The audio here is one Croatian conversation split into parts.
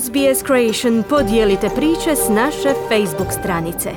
SBS Creation podijelite priče s naše Facebook stranice.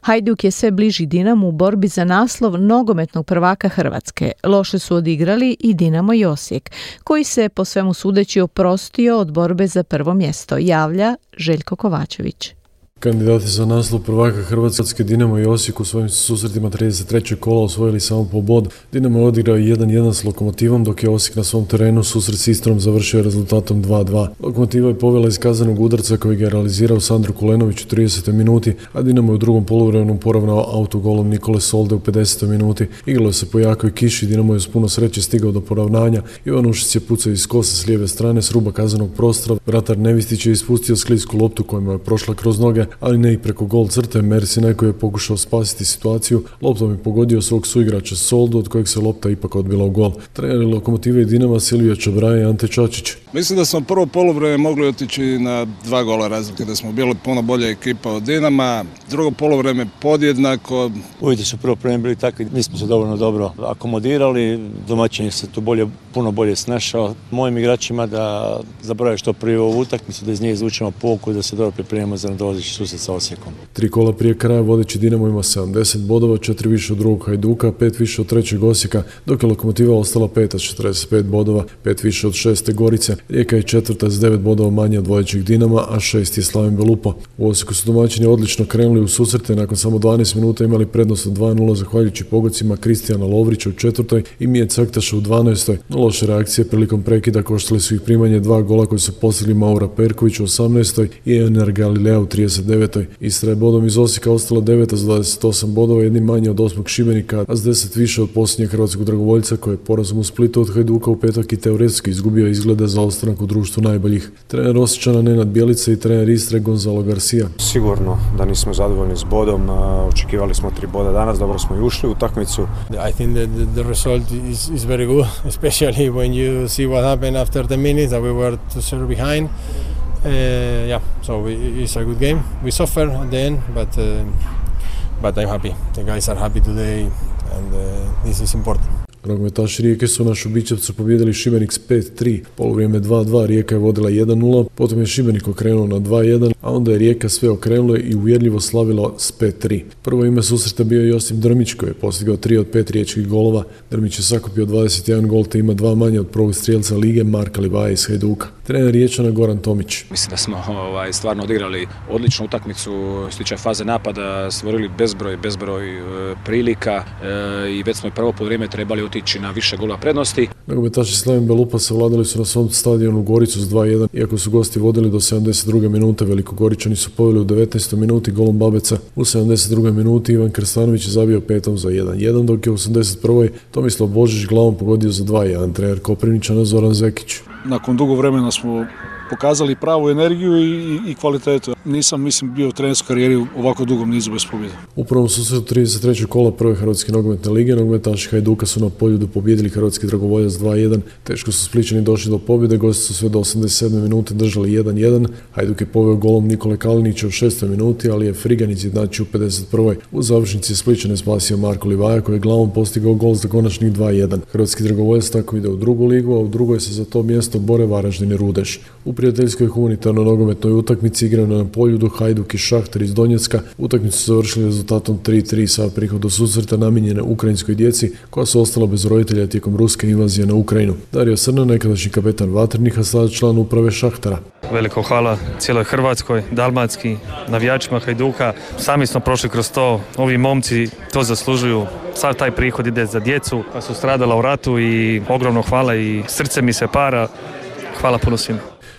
Hajduk je sve bliži Dinamo u borbi za naslov nogometnog prvaka Hrvatske. Loše su odigrali i Dinamo i Osijek, koji se po svemu sudeći oprostio od borbe za prvo mjesto, javlja Željko Kovačević. Kandidati za naslov prvaka Hrvatske Dinamo i Osijek u svojim susretima 33. kola osvojili samo po bod. Dinamo je odigrao 1-1 s Lokomotivom, dok je Osijek na svom terenu susret s Istrom završio rezultatom 2-2. Lokomotiva je povela iz kazanog udarca koji je realizirao Sandro Kulenović u 30. minuti, a Dinamo je u drugom poluvremenu poravnao autogolom Nikole Solde u 50. minuti. Igralo se po jakoj kiši, Dinamo je s puno sreće stigao do poravnanja. Ivan Ušić je pucao iz kosa s lijeve strane, s ruba kazanog prostora. Vratar Nevistić je ispustio sklisku loptu kojima je prošla kroz noge, ali ne i preko gol crte. Mersi neko je pokušao spasiti situaciju, loptom je pogodio svog suigrača Soldu, od kojeg se lopta ipak odbila u gol. Treneri Lokomotive i Dinama Silvija Čabraja i Ante Čačić. Mislim da smo prvo polovreme mogli otići na dva gola razlike, da smo bili puno bolja ekipa od Dinama. Drugo polovreme podjednako. Uvjeti su prvo prema bili takvi, nismo se dovoljno dobro akomodirali, domaćin se tu bolje, puno bolje snašao. Mojim igračima da zabraju što prije ovu utakmicu, da iz nje izvučemo pouku i da se dobro pripremimo za nadolazeći susret sa Osijekom. Tri kola prije kraja vodeći Dinamo ima 70 bodova, četiri više od drugog Hajduka, pet više od trećeg Osijeka, dok je Lokomotiva ostala peta s 45 bodova, pet više od šeste Gorice, Rijeka je četvrta s 9 bodova manje od vodećeg Dinama, a šest je Slaven Belupo. U Osijeku su domaćini odlično krenuli u susrete, nakon samo 12 minuta imali prednost od 2-0 zahvaljujući pogocima Kristijana Lovrića u četvrtoj i Mije Caktaša u 12. No loše reakcije prilikom prekida koštali su ih primanje dva gola koji su postigli Maura Perković u 18. i Ener Galilea u 39. Istra je bodom iz Osijeka ostala 9. s 28 bodova, jednim manje od osmog Šibenika, a s 10 više od posljednjeg hrvatskog dragovoljca koji je porazom u Splitu od Hajduka u petak i teoretski izgubio izgleda za ostanak u društvu najboljih. Trener Osjećana Nenad Bjelica i trener Istre Gonzalo Garcia. Sigurno da nismo zadovoljni s bodom, očekivali smo tri boda danas, dobro smo i ušli u utakmicu. I think that the, result is, is very good, especially when you see what happened after the minutes that we were to serve behind. Uh, yeah, so we, it's a good game. We suffer at the end, but uh, but I'm happy. The guys are happy today, and uh, this is important. Nogometaši Rijeke su na Šubićevcu pobjedili Šibenik s 5-3, poluvrijeme 2-2, Rijeka je vodila 1-0, potom je Šibenik okrenuo na 2-1, a onda je Rijeka sve okrenula i uvjerljivo slavila s 5-3. Prvo ime susreta bio Josip Drmić koji je postigao 3 od 5 riječkih golova. Drmić je sakupio 21 gol te ima dva manje od prvog strijelca lige Marka Livaja iz Hajduka. Trener Riječana Goran Tomić. Mislim da smo ovaj, stvarno odigrali odličnu utakmicu s tiče faze napada, stvorili bezbroj, bezbroj e, prilika e, i već smo i prvo po vrijeme trebali otići na više gola prednosti. Nogometaši Slaven Belupa savladali su na svom stadionu Goricu s 2-1, iako su gosti vodili do 72. minuta, Velikogoričani su poveli u 19. minuti golom Babeca. U 72. minuti Ivan Krstanović je zabio petom za 1-1, dok je u 81. Tomislav Božić glavom pogodio za 2-1, trener Koprivničana Zoran Zekić. Након долго време смо pokazali pravu energiju i, i kvalitetu. Nisam, mislim, bio u trenerskoj karijeri ovako dugom nizu bez pobjede. U prvom susretu 33. kola prve Hrvatske nogometne lige, nogometaši Hajduka su na poljudu pobjedili Hrvatski dragovoljac 2-1. Teško su Spličani došli do pobjede, gosti su sve do 87. minute držali 1-1. Hajduk je poveo golom Nikole Kalinića u 6. minuti, ali je Friganić izjednačio u 51. U završnici Spličane spasio Marko Livaja koji je glavom postigao gol za konačnih 2-1. Hrvatski dragovoljac tako ide u drugu ligu, a u drugoj se za to mjesto bore Varaždin i Rudeš. U prijateljskoj humanitarno nogometnoj utakmici igrano na polju Hajduk i Šahtar iz Donjecka. Utakmicu su završili rezultatom 3-3 sa prihod do susreta namijenjene ukrajinskoj djeci koja su ostala bez roditelja tijekom ruske invazije na Ukrajinu. Dario Srna, nekadašnji kapetan Vatrnih, a sad član uprave Šahtara. Veliko hvala cijeloj Hrvatskoj, Dalmatski, navijačima Hajduka. Sami smo prošli kroz to, ovi momci to zaslužuju. Sav taj prihod ide za djecu koja su stradala u ratu i ogromno hvala i srce mi se para. Hvala puno svima.